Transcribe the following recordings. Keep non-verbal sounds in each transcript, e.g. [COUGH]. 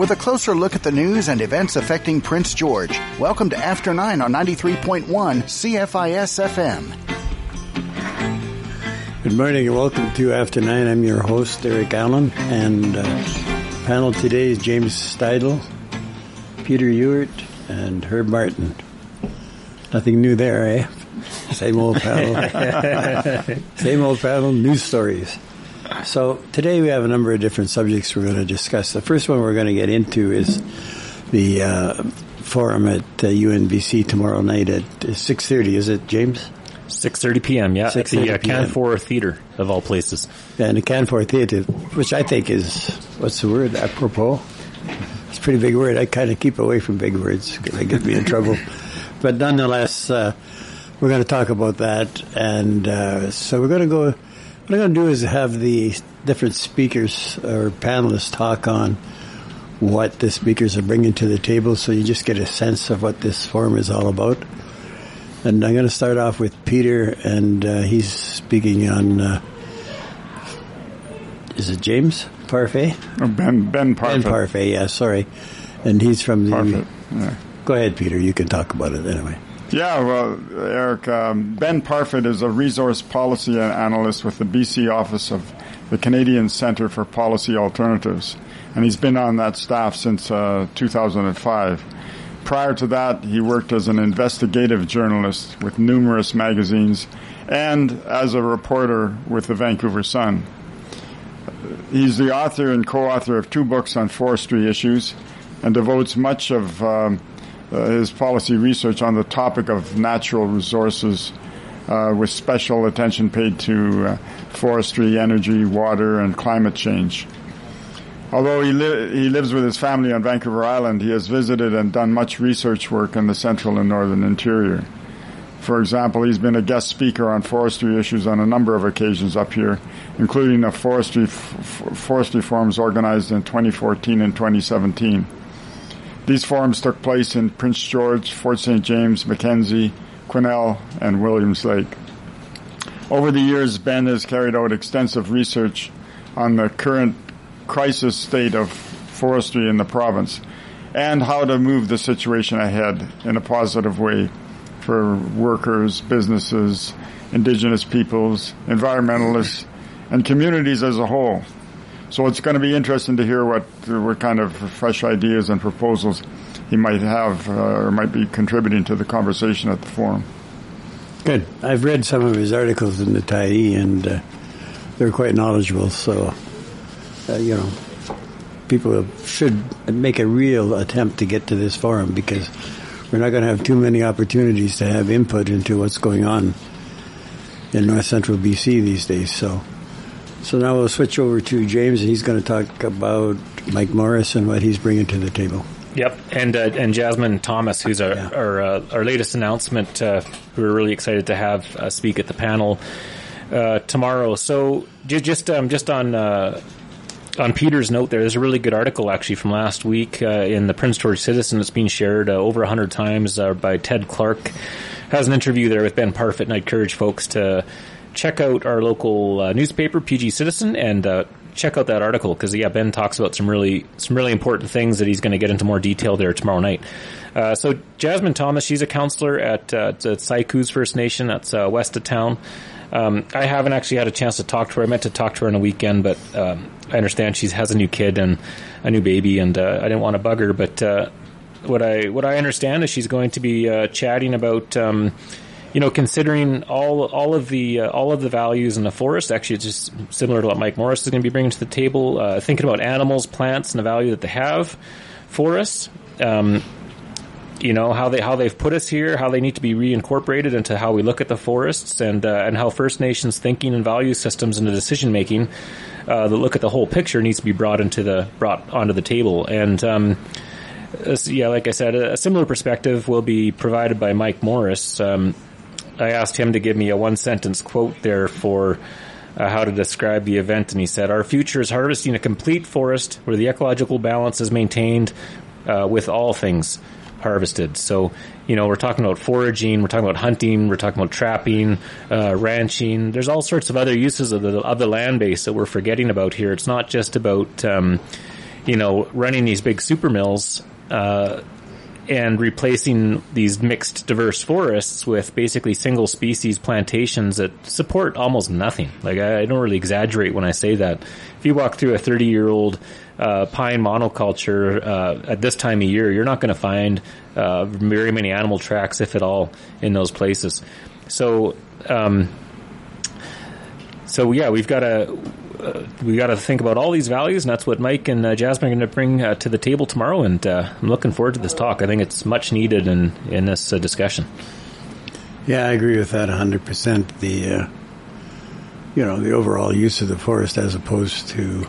with a closer look at the news and events affecting Prince George. Welcome to After 9 on 93.1 CFIS FM. Good morning and welcome to After 9. I'm your host, Eric Allen, and uh, panel today is James Steidel, Peter Ewert, and Herb Martin. Nothing new there, eh? Same old panel. [LAUGHS] Same old panel, news stories. So today we have a number of different subjects we're going to discuss. The first one we're going to get into is the uh, forum at uh, UNBC tomorrow night at 6.30. Is it, James? 6.30 p.m., yeah, at the uh, PM. Canfor Theatre, of all places. And the Canfor Theatre, which I think is, what's the word, apropos? It's a pretty big word. I kind of keep away from big words because they get me in trouble. But nonetheless, uh, we're going to talk about that. And uh, so we're going to go, what I'm going to do is have the different speakers or panelists talk on what the speakers are bringing to the table so you just get a sense of what this forum is all about. And I'm going to start off with Peter, and uh, he's speaking on. Uh, is it James Parfait? Oh, Ben Ben Parfitt. Ben Parfait, yeah, sorry. And he's from the. Parfitt, yeah. Go ahead, Peter. You can talk about it anyway. Yeah, well, Eric, um, Ben Parfitt is a resource policy analyst with the BC office of the Canadian Centre for Policy Alternatives, and he's been on that staff since uh, 2005. Prior to that, he worked as an investigative journalist with numerous magazines and as a reporter with the Vancouver Sun. He's the author and co-author of two books on forestry issues and devotes much of um, his policy research on the topic of natural resources uh, with special attention paid to uh, forestry, energy, water, and climate change. Although he, li- he lives with his family on Vancouver Island, he has visited and done much research work in the central and northern interior. For example, he's been a guest speaker on forestry issues on a number of occasions up here, including the forestry f- forestry forums organized in 2014 and 2017. These forums took place in Prince George, Fort St. James, Mackenzie, Quesnel, and Williams Lake. Over the years, Ben has carried out extensive research on the current crisis state of forestry in the province and how to move the situation ahead in a positive way for workers, businesses, indigenous peoples, environmentalists, and communities as a whole. So it's going to be interesting to hear what what kind of fresh ideas and proposals he might have uh, or might be contributing to the conversation at the forum. Good. I've read some of his articles in the Tyee, and uh, they're quite knowledgeable. So, uh, you know, people should make a real attempt to get to this forum because we're not going to have too many opportunities to have input into what's going on in north central BC these days. So, so now we'll switch over to James, and he's going to talk about Mike Morris and what he's bringing to the table. Yep, and uh, and Jasmine Thomas, who's our Yeah. our, uh, our latest announcement. Uh, we're really excited to have uh, speak at the panel uh, tomorrow. So ju- just um, just on uh, on Peter's note, there, there's a really good article actually from last week uh, in the Prince George Citizen that's been shared uh, over hundred times uh, by Ted Clarke. Has an interview there with Ben Parfitt, and I encourage folks to check out our local uh, newspaper, PG Citizen, and uh, check out that article because yeah, Ben talks about some really some really important things that he's going to get into more detail there tomorrow night. Uh, so Jasmine Thomas, she's a counselor at uh, at Saikuz First Nation, that's uh, west of town. Um, I haven't actually had a chance to talk to her. I meant to talk to her on a weekend, but um, I understand she has a new kid and a new baby, and uh, I didn't want to bug her. But uh, what I what I understand is she's going to be uh, chatting about. Um, you know, considering all all of the uh, all of the values in the forest, actually, it's just similar to what Mike Morris is going to be bringing to the table. Uh, thinking about animals, plants, and the value that they have for us. Um, you know how they how they've put us here, how they need to be reincorporated into how we look at the forests, and uh, and how First Nations thinking and value systems and the decision making uh, that look at the whole picture needs to be brought into the brought onto the table. And um, yeah, like I said, a similar perspective will be provided by Mike Morris. Um, I asked him to give me a one sentence quote there for uh, how to describe the event, and he said, "Our future is harvesting a complete forest where the ecological balance is maintained uh, with all things harvested." So, you know, we're talking about foraging, we're talking about hunting, we're talking about trapping, uh, ranching. There's all sorts of other uses of the of the land base that we're forgetting about here. It's not just about um, you know, running these big super mills, uh, and replacing these mixed diverse forests with basically single species plantations that support almost nothing. Like I, I don't really exaggerate when I say that. If you walk through a 30 year old uh, pine monoculture uh, at this time of year, you're not going to find uh, very many animal tracks, if at all, in those places. So, um, so yeah, we've got to uh, we got to think about all these values, and that's what Mike and uh, Jasmine are going to bring uh, to the table tomorrow. And uh, I'm looking forward to this talk. I think it's much needed in in this uh, discussion. Yeah, I agree with that 100. percent The uh, you know the overall use of the forest as opposed to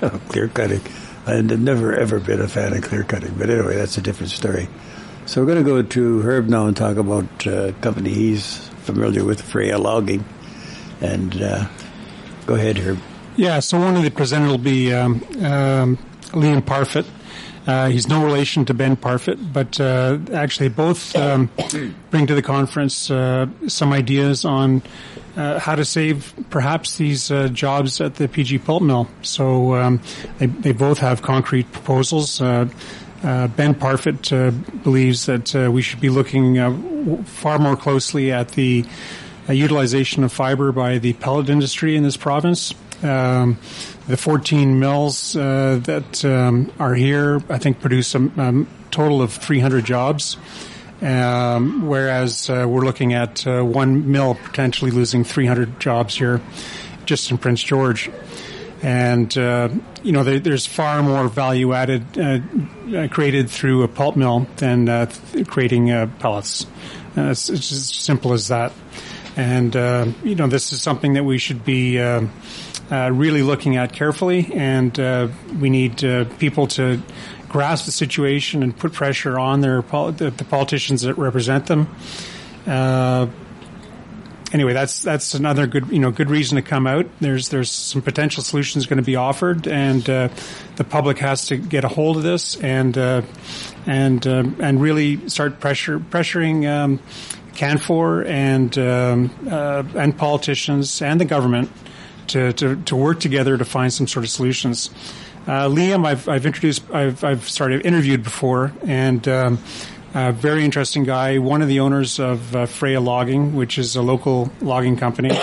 [LAUGHS] clear cutting. I've never ever been a fan of clear cutting, but anyway, that's a different story. So we're going to go to Herb now and talk about a company he's familiar with, Freya Logging, and Go ahead, Herb. Yeah, so one of the presenters will be um, um, Liam Parfitt. Uh, he's no relation to Ben Parfitt, but uh, actually both um, bring to the conference uh, some ideas on uh, how to save perhaps these uh, jobs at the PG pulp mill. So um, they, they both have concrete proposals. Uh, ben Parfitt believes that we should be looking far more closely at the utilization of fiber by the pellet industry in this province. Um, the 14 mills uh, that um, are here, I think, produce a, a total of 300 jobs. Um, whereas uh, we're looking at uh, one mill potentially losing 300 jobs here, just in Prince George. And uh, you know, there, there's far more value added uh, created through a pulp mill than uh, creating pellets. it's, it's as simple as that. And, uh, you know, this is something that we should be uh, uh, really looking at carefully. And uh, we need uh, people to grasp the situation and put pressure on their the, the politicians that represent them. Uh, anyway, that's that's another good you know good reason to come out. There's there's some potential solutions going to be offered, and the public has to get a hold of this and and uh, and really start pressure pressuring um, CANFOR and um, uh, and politicians and the government to, to, to, work together to find some sort of solutions. Uh, Liam, I've, I've introduced, I've, I've started interviewed before, and um, a very interesting guy. One of the owners of uh, Freya Logging, which is a local logging company. [COUGHS]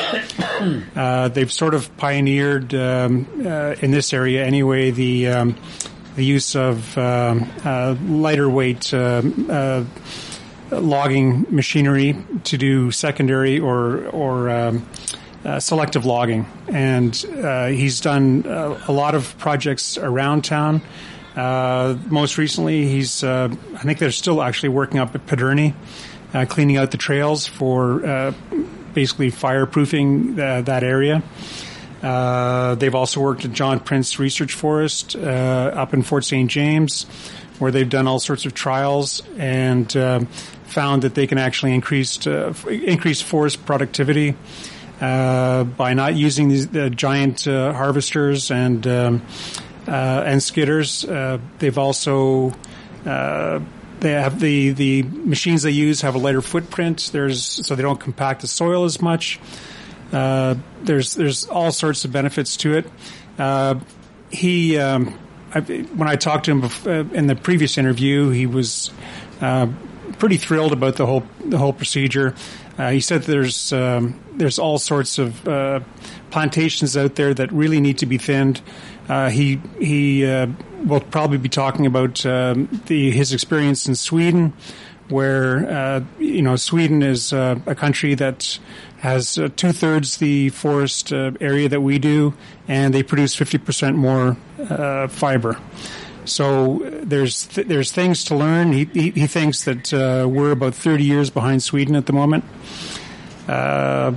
Uh, they've sort of pioneered um, uh, in this area anyway the um, the use of um, uh, lighter weight logging machinery to do secondary or or um, uh, selective logging, and uh, he's done uh, a lot of projects around town. Uh, most recently, he's uh, I think they're still actually working up at Pidherny, uh, cleaning out the trails for basically fireproofing that area. they've also worked at John Prince Research Forest up in Fort St. James, where they've done all sorts of trials and found that they can actually increase uh, increase forest productivity uh, by not using these the giant uh, harvesters and um, uh, and skidders. Uh, they've also uh, they have the the machines they use have a lighter footprint. There's so they don't compact the soil as much. there's there's all sorts of benefits to it. he um, When I talked to him before, in the previous interview, he was uh, pretty thrilled about the whole the whole procedure. Uh, he said there's um, there's all sorts of uh, plantations out there that really need to be thinned. Uh, he he uh, will probably be talking about um, the his experience in Sweden, where uh, you know Sweden is uh, a country that has two thirds the forest area that we do, and they produce fifty percent more fiber. So there's th- there's things to learn. He he, he thinks that uh, we're about 30 years behind Sweden at the moment. Uh,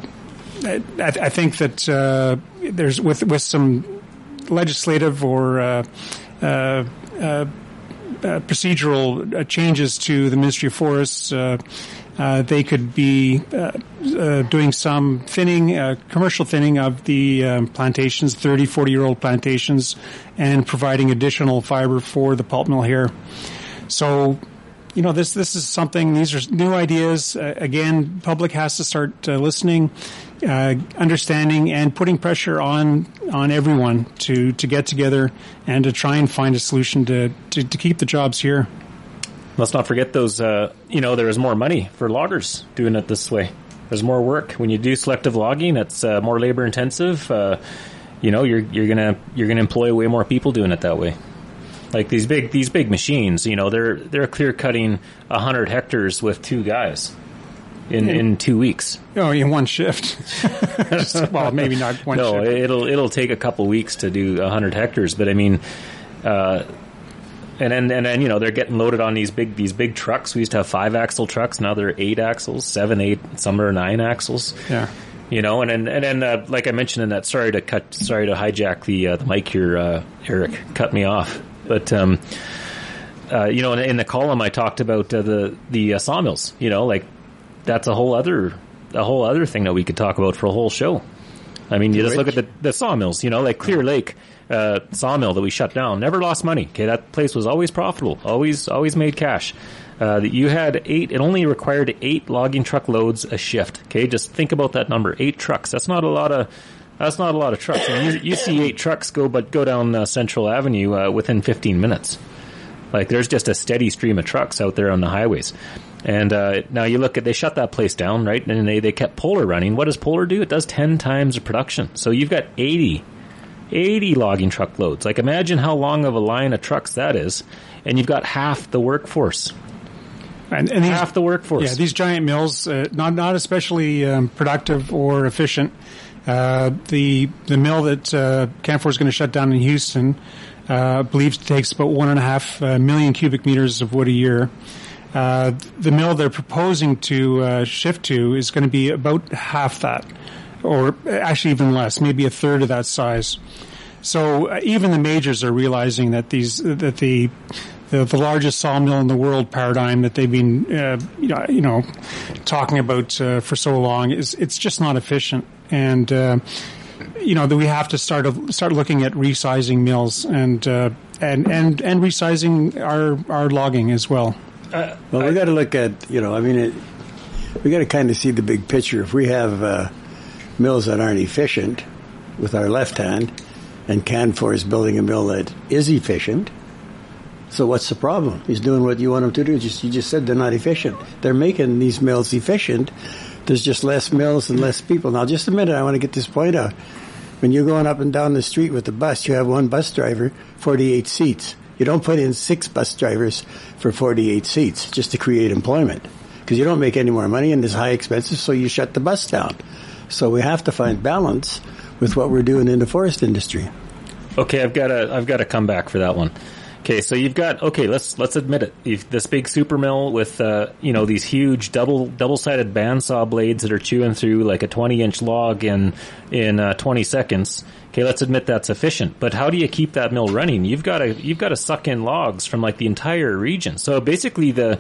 I, I, think that uh, there's with with some legislative or uh, uh, uh, procedural changes to the Ministry of Forests uh, they could be uh, uh, doing some thinning, uh, commercial thinning of the um, plantations, 30, 40 year old plantations, and providing additional fiber for the pulp mill here. So, you know, this this is something. These are new ideas. Uh, again, public has to start uh, listening, uh, understanding, and putting pressure on on everyone to to get together and to try and find a solution to to, to keep the jobs here. Let's not forget those. Uh, you know, there is more money for loggers doing it this way. There's more work when you do selective logging. It's uh, more labor intensive. Uh, you know, you're you're gonna you're gonna employ way more people doing it that way. Like these big these big machines, you know, they're they're clear cutting hundred hectares with two guys in in two weeks. Oh, in one shift. [LAUGHS] well, maybe not one. No, shift. it'll it'll take a couple weeks to do hundred hectares, but I mean, uh, and then and then you know they're getting loaded on these big these big trucks. We used to have five axle trucks, now they're eight axles, seven, eight, some are nine axles. Yeah. You know, and then and then uh, like I mentioned in that, sorry to cut, sorry to hijack the uh, the mic here, uh, Eric, cut me off, but. um uh, you know, in, in, the column I talked about uh, the the uh, sawmills. You know, like that's a whole other a whole other thing that we could talk about for a whole show. I mean, you just look at the, the sawmills. You know, like Clear Lake uh, sawmill that we shut down, never lost money. Okay, that place was always profitable, always always made cash. Uh, you had eight. It only required eight logging truck loads a shift. Okay, just think about that number: eight trucks. That's not a lot of. That's not a lot of trucks. I mean, you, you, see eight trucks go, but go down uh, Central Avenue uh, within 15 minutes. Like there's just a steady stream of trucks out there on the highways. And uh, now you look at they shut that place down, right? And they they kept Polar running. What does Polar do? It does 10 times the production. So you've got 80 80 logging truck loads. Like imagine how long of a line of trucks that is, and you've got half the workforce. And, and these, half the workforce. Yeah, these giant mills, uh, not not especially um, productive or efficient. Uh, the the mill that uh, Canfor is going to shut down in Houston uh, believes it takes about one and a half uh, million cubic meters of wood a year. Uh, the mill they're proposing to uh, shift to is going to be about half that, or actually even less, maybe a third of that size. So uh, even the majors are realizing that these that the the, the, largest sawmill in the world paradigm that they've been, uh, you know, talking about uh, for so long is it's just not efficient, and you know that we have to start start looking at resizing mills and and and and resizing our our logging as well. Uh, well, we got to look at you know, I mean, it, we got to kind of see the big picture. If we have uh, mills that aren't efficient with our left hand, and Canfor is building a mill that is efficient so what's the problem? He's doing what you want him to do. Just you just said they're not efficient. They're making these mills efficient. There's just less mills and less people. Now, just a minute. I want to get this point out. When you're going up and down the street with the bus, you have one bus driver, 48 seats. You don't put in six bus drivers for 48 seats just to create employment because you don't make any more money and there's high expenses, so you shut the bus down. So we have to find balance with what we're doing in the forest industry. Okay, I've got to I've got to come back for that one. Okay, so you've got okay. Let's let's admit it. You've this big super mill with uh, you know these huge double double sided bandsaw blades that are chewing through like a twenty inch log in in uh, twenty seconds. Okay, let's admit that's efficient. But how do you keep that mill running? You've got to you've got to suck in logs from like the entire region. So basically, the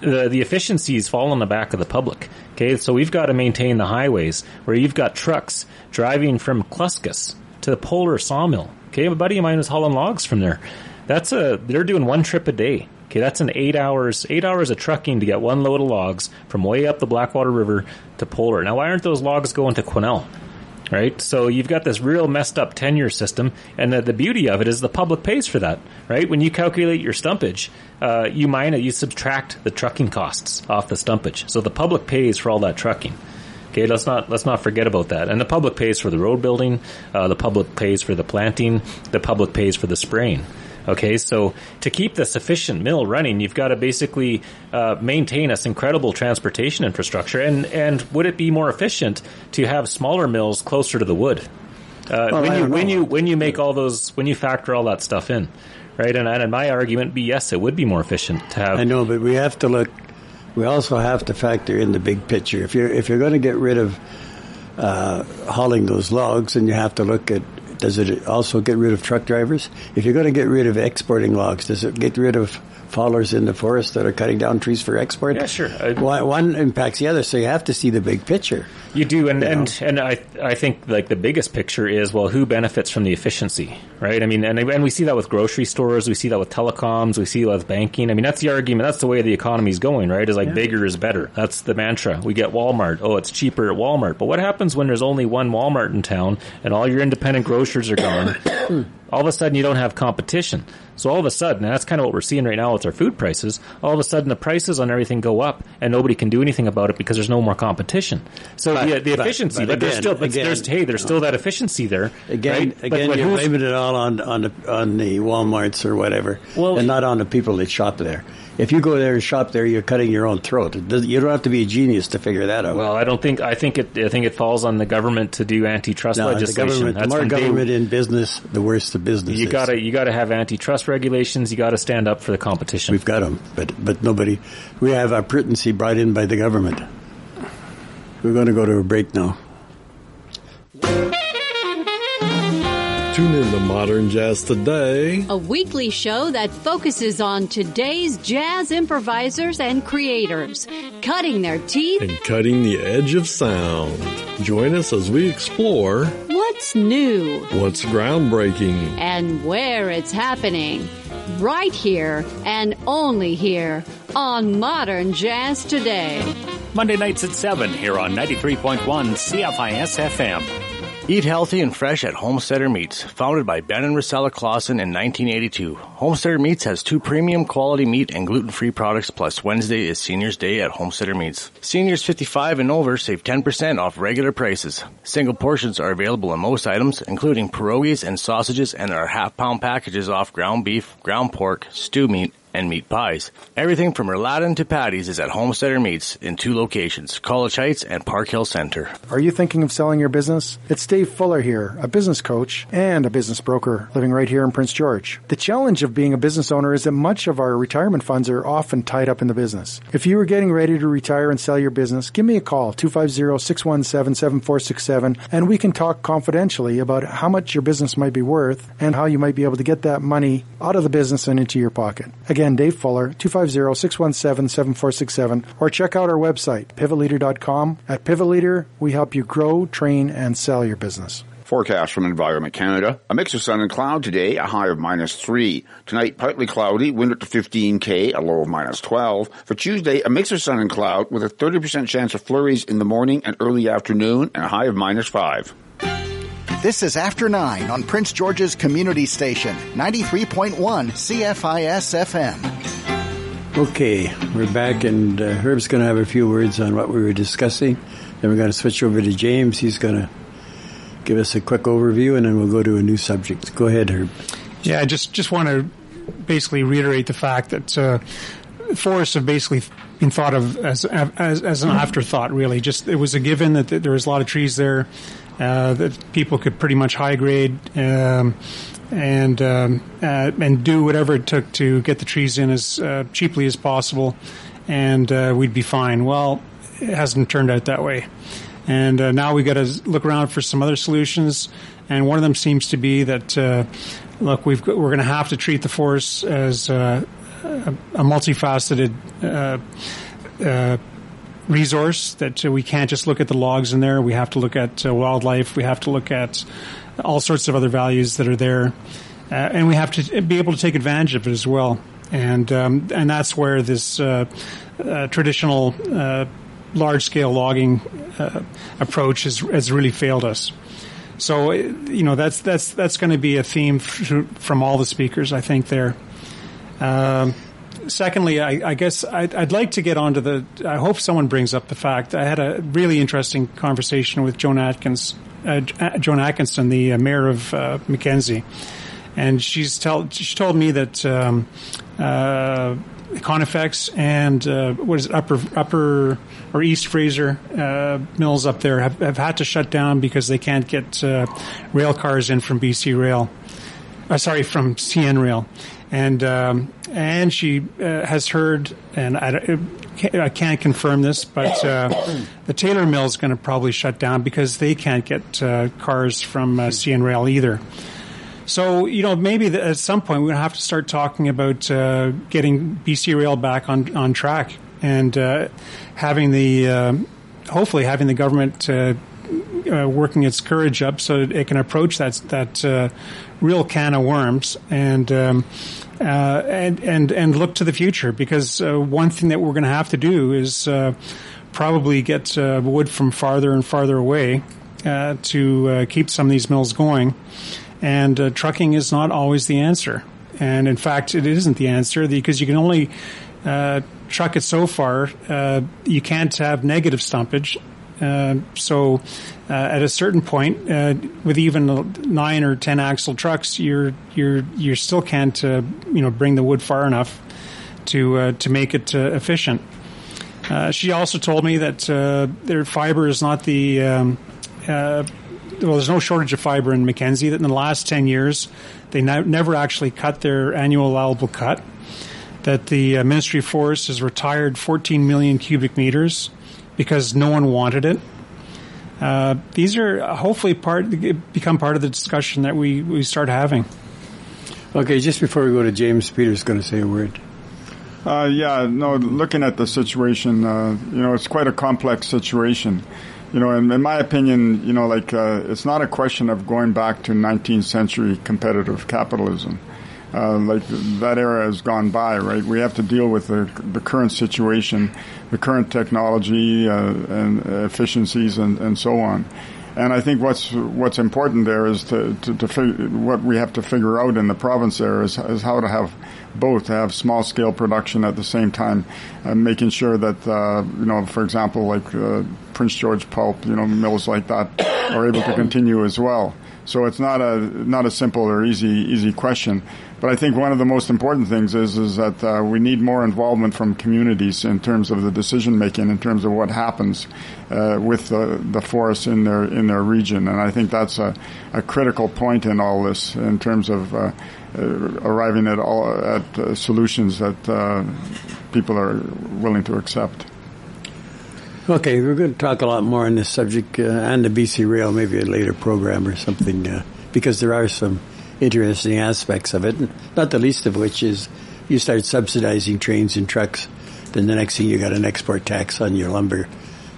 the, the efficiencies fall on the back of the public. Okay, so we've got to maintain the highways where you've got trucks driving from Kluskus to the Polar sawmill. Okay, a buddy of mine was hauling logs from there. That's a they're doing one trip a day. Okay, that's an eight hours eight hours of trucking to get one load of logs from way up the Blackwater River to Polar. Now, why aren't those logs going to Quesnel? Right, so you've got this real messed up tenure system, and the, the beauty of it is the public pays for that. Right, when you calculate your stumpage, uh, you mine it, you subtract the trucking costs off the stumpage, so the public pays for all that trucking. Okay, let's not let's not forget about that. And the public pays for the road building, uh, the public pays for the planting, the public pays for the spraying. Okay, so to keep the sufficient mill running, you've got to basically uh, maintain this incredible transportation infrastructure. And and would it be more efficient to have smaller mills closer to the wood? Uh, well, when you when you when you make all those when you factor all that stuff in, right? And, and my argument be yes, it would be more efficient to have. I know, but we have to look. We also have to factor in the big picture. If you're if you're going to get rid of uh, hauling those logs, and you have to look at does it also get rid of truck drivers? If you're going to get rid of exporting logs, does it get rid of fallers in the forest that are cutting down trees for export? Yeah, sure. I- one, one impacts the other, so you have to see the big picture. You do, and You and, and I I think like the biggest picture is well, who benefits from the efficiency, right? I mean, and and we see that with grocery stores, we see that with telecoms, we see that with banking. I mean, that's the argument. That's the way the economy is going, right? Is like bigger is better. That's the mantra. We get Walmart. Oh, it's cheaper at Walmart. But what happens when there's only one Walmart in town and all your independent grocers are gone? [COUGHS] all of a sudden you don't have competition. So all of a sudden, and that's kind of what we're seeing right now with our food prices. All of a sudden, the prices on everything go up, and nobody can do anything about it because there's no more competition. So But- the, the but- efficiency, but but, there's again- still, again, there's hey, there's still that efficiency there. Again, right? Again, you're blaming it all on on the, on the WalMarts or whatever, Well- and not on the people that shop there. If you go there and shop there, you're cutting your own throat. You don't have to be a genius to figure that out. Well, I don't think I think it I think it falls on the government to do antitrust no, the legislation. government, the more government in business, the worse the business you is. gotta you gotta have antitrust regulations. You gotta stand up for the competition. We've got them, but but nobody. We have our prudency brought in by the government. We're going to go to a break now. Tune in to Modern Jazz Today. A weekly show that focuses on today's jazz improvisers and creators, cutting their teeth. and cutting the edge of sound. Join us as we explore What's new what's groundbreaking. and where it's happening. Right here and only here on Modern Jazz Today. Monday nights at 7 here on 93.1 CFIS FM. Eat healthy and fresh at Homesteader Meats. Founded by Ben and Rosella Clausen in 1982, Homesteader Meats has two premium quality meat and gluten-free products plus Wednesday is Seniors Day at Homesteader Meats. Seniors 55 and over save 10% off regular prices. Single portions are available in most items, including pierogies and sausages and there are half-pound packages off ground beef, ground pork, stew meat, and meat pies. Everything from rouladen to patties is at Homesteader Meats in two locations, College Heights and Park Hill Center. Are you thinking of selling your business? It's Dave Fuller here, a business coach and a business broker living right here in Prince George. The challenge of being a business owner is that much of our retirement funds are often tied up in the business. If you are getting ready to retire and sell your business, give me a call, 250-617-7467, and we can talk confidentially about how much your business might be worth and how you might be able to get that money out of the business and into your pocket. Again, Dave Fuller, 250-617-7467, or check out our website, pivotleader.com. At Pivot Leader, we help you grow, train, and sell your business. Forecast from Environment Canada. A mix of sun and cloud today, a high of minus 3. Tonight, partly cloudy, wind up to 15k, a low of minus 12. For Tuesday, a mix of sun and cloud with a 30% chance of flurries in the morning and early afternoon and a high of minus 5. This is After 9 on Prince George's Community Station, 93.1 CFIS FM. Okay, we're back, and uh, Herb's going to have a few words on what we were discussing. Then we're going to switch over to James. He's going to give us a quick overview, and then we'll go to a new subject. Go ahead, Herb. Yeah, I just just want to basically reiterate the fact that uh, forests have basically been thought of as, as as an afterthought. Really, just it was a given that there was a lot of trees there uh, that people could pretty much high grade. Um, and um, uh, and do whatever it took to get the trees in as uh, cheaply as possible, and uh, we'd be fine. Well, it hasn't turned out that way, and uh, now we got to look around for some other solutions. And one of them seems to be that uh, look, we've got, we're going to have to treat the forests as a, a multifaceted. Resource that uh, we can't just look at the logs in there. We have to look at uh, wildlife. We have to look at all sorts of other values that are there, uh, and we have to be able to take advantage of it as well. And um, and that's where this uh, uh, traditional uh, large scale logging approach has has really failed us. So you know that's that's that's going to be a theme f- from all the speakers. I think there. Um, secondly, I, I guess I'd, I'd, like to get onto the. I hope someone brings up the fact I had a really interesting conversation with Joan Atkins, uh, Joan Atkinson, the uh, mayor of uh, Mackenzie, and she's tell she told me that um, uh, Conifex and uh, what is it, Upper Upper or East Fraser uh, mills up there have, have, had to shut down because they can't get rail cars in from BC Rail. sorry, from CN Rail and um, and she uh, has heard and I, I can't confirm this, but uh, the Taylor Mill is going to probably shut down because they can't get uh, cars from uh, CN Rail either. So, you know, maybe the, at some point we're going to have to start talking about uh, getting BC Rail back on, on track and uh, having the, uh, hopefully having the government uh, working its courage up so it can approach that, that uh, real can of worms and, um, and, and, and look to the future because one thing that we're going to have to do is probably get wood from farther and farther away to keep some of these mills going. And uh, trucking is not always the answer. And in fact, it isn't the answer because you can only uh, truck it so far. Uh, you can't have negative stumpage. Uh, so, uh, at a certain point, uh, with even nine or ten axle trucks, you're you're you still can't you know bring the wood far enough to to make it efficient. she also told me that their fiber is not the um, well, there's no shortage of fiber in Mackenzie. That in the last 10 years, they never actually cut their annual allowable cut. That the uh, Ministry of Forests has retired 14 million cubic meters because no one wanted it. Uh, these are hopefully part become part of the discussion that we, we start having. Okay, just before we go to James, Peter's going to say a word. Uh, yeah, no. Looking at the situation, uh, you know, it's quite a complex situation you know, in, in, my opinion, you know, like uh, it's not a question of going back to 19th century competitive capitalism. Uh, like that era has gone by, right? We have to deal with the, the current situation, the current technology uh, and efficiencies, and, and so on. And I think what's what's important there is to to, to fig- what we have to figure out in the province there is, is how to have both to have small scale production at the same time, uh, making sure that uh, you know, for example, like uh, Prince George pulp, you know, mills like that are able to continue as well. So it's not a not a simple or easy easy question. But I think one of the most important things is is that uh, we need more involvement from communities in terms of the decision making, in terms of what happens uh, with the, the forests in their in their region. And I think that's a, a critical point in all this in terms of uh, uh arriving at all at uh, solutions that uh, people are willing to accept. Okay, we're going to talk a lot more on this subject and the BC Rail, maybe a later program or something, because there are some interesting aspects of it, not the least of which is you start subsidizing trains and trucks, then the next thing you got an export tax on your lumber,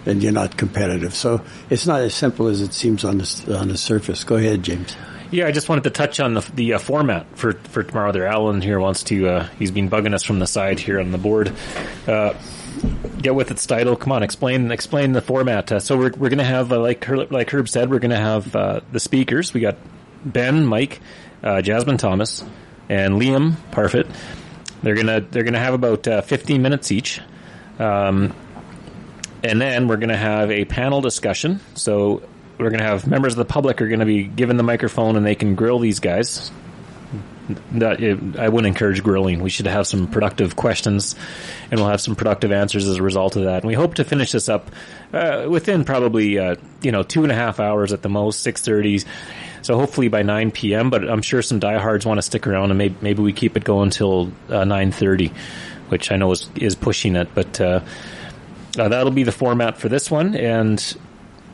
and you're not competitive. So it's not as simple as it seems on the, on the surface. Go ahead, James. Yeah, I just wanted to touch on the the uh, format for for tomorrow. There, Alan here wants to. Uh, he's been bugging us from the side here on the board. Uh, get with its title. Come on, explain explain the format. Uh, so we're we're gonna have uh, like Herb, like Herb said, we're gonna have uh, the speakers. We got Ben, Mike, uh, Jasmine Thomas, and Liam Parfitt. They're gonna they're gonna have about uh, 15 minutes each, um, and then we're gonna have a panel discussion. So we're gonna have members of the public are gonna be given the microphone and they can grill these guys. That I wouldn't encourage grilling. We should have some productive questions, and we'll have some productive answers as a result of that. And we hope to finish this up uh, within probably uh, you know two and a half hours at the most, six thirty so hopefully by 9 p.m. But I'm sure some diehards want to stick around, and maybe, maybe we keep it going until uh, 9:30, which I know is is pushing it. But uh, uh, that'll be the format for this one. And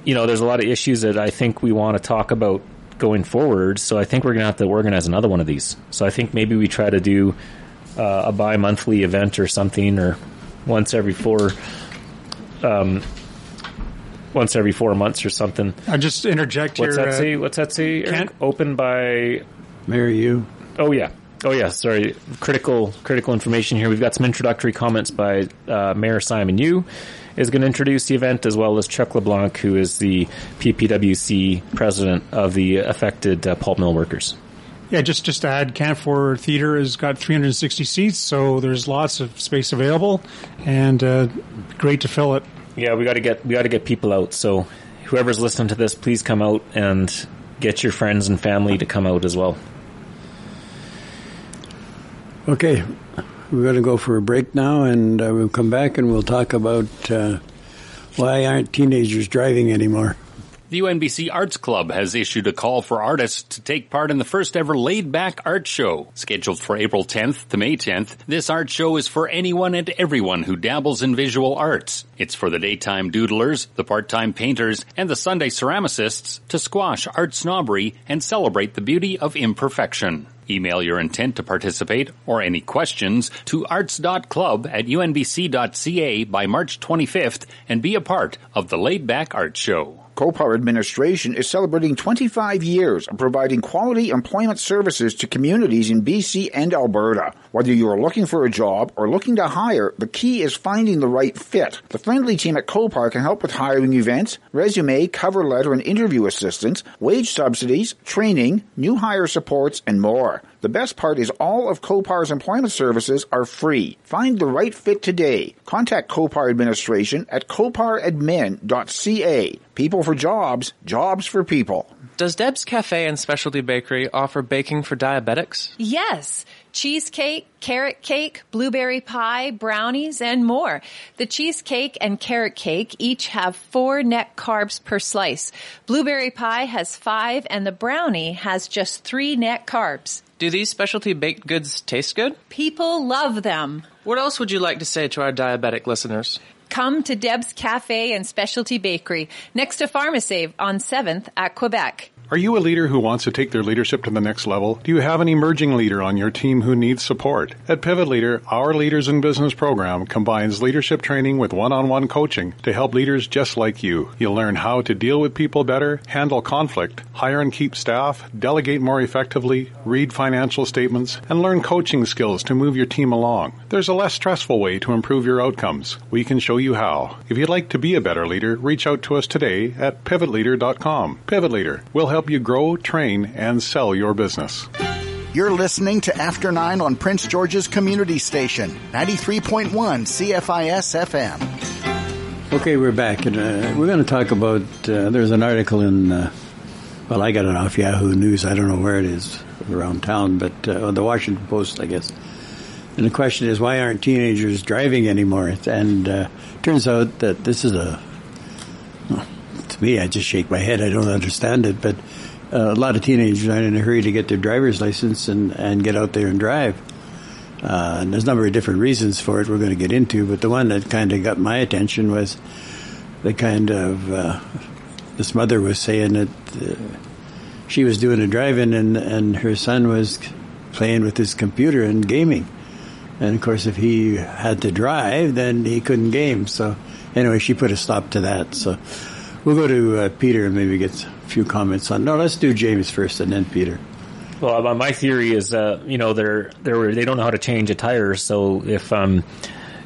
you know, there's a lot of issues that I think we want to talk about going forward. So I think we're going to have to organize another one of these. So I think maybe we try to do uh, a bi-monthly event or something, or once every four. Um, once every four months or something. I just interject What's here. that uh, say? What's that say? Eric? Open by Mary you. Oh yeah. Oh yeah. Sorry. Critical critical information here. We've got some introductory comments by uh, Mayor Simon Yu is going to introduce the event as well as Chuck LeBlanc, who is the PPWC president of the affected uh, pulp mill workers. Yeah, just just to add, Canfor Theater has got 360 seats, so there's lots of space available, and uh, great to fill it. Yeah, we got to get we got to get people out. So whoever's listening to this, please come out and get your friends and family to come out as well. Okay, we're going to go for a break now, and uh, we'll come back and we'll talk about uh, why aren't teenagers driving anymore. The UNBC Arts Club has issued a call for artists to take part in the first ever laid back art show. Scheduled for April 10th to May 10th, this art show is for anyone and everyone who dabbles in visual arts. It's for the daytime doodlers, the part-time painters, and the Sunday ceramicists to squash art snobbery and celebrate the beauty of imperfection. Email your intent to participate or any questions to arts.club at unbc.ca by March 25th and be a part of the Laid Back Art Show. Copar administration is celebrating 25 years of providing quality employment services to communities in BC and Alberta. Whether you are looking for a job or looking to hire, the key is finding the right fit. The friendly team at Copar can help with hiring events, resume, cover letter, and interview assistance, wage subsidies, training, new hire supports, and more. The best part is all of Copar's employment services are free. Find the right fit today. Contact Copar administration at coparadmin.ca. People for jobs, jobs for people. Does Deb's Cafe and Specialty Bakery offer baking for diabetics? Yes. Cheesecake, carrot cake, blueberry pie, brownies, and more. The cheesecake and carrot cake each have four net carbs per slice. Blueberry pie has five and the brownie has just three net carbs. Do these specialty baked goods taste good? People love them. What else would you like to say to our diabetic listeners? Come to Deb's Cafe and Specialty Bakery next to Pharmasave on 7th at Quebec. Are you a leader who wants to take their leadership to the next level? Do you have an emerging leader on your team who needs support? At Pivot Leader, our Leaders in Business program combines leadership training with one-on-one coaching to help leaders just like you. You'll learn how to deal with people better, handle conflict, hire and keep staff, delegate more effectively, read financial statements, and learn coaching skills to move your team along. There's a less stressful way to improve your outcomes. We can show you how. If you'd like to be a better leader, reach out to us today at pivotleader.com. Pivot Leader will help you grow, train, and sell your business. You're listening to After 9 on Prince George's Community Station, 93.1 CFIS FM. Okay, we're back, and uh, we're going to talk about. Uh, there's an article in, uh, well, I got it off Yahoo News. I don't know where it is around town, but uh, the Washington Post, I guess. And the question is, why aren't teenagers driving anymore? And uh, turns out that this is a. To me, I just shake my head. I don't understand it, but uh, a lot of teenagers are in a hurry to get their driver's license and, and get out there and drive. Uh, and there's a number of different reasons for it we're going to get into, but the one that kind of got my attention was the kind of uh, this mother was saying that uh, she was doing a drive-in and and her son was playing with his computer and gaming, and of course if he had to drive, then he couldn't game. So anyway, she put a stop to that. So we'll go to uh, Peter and maybe get a few comments on. No, let's do James first and then Peter. Well, my theory is, uh, you know, they're they're they don't know how to change a tire. So if um,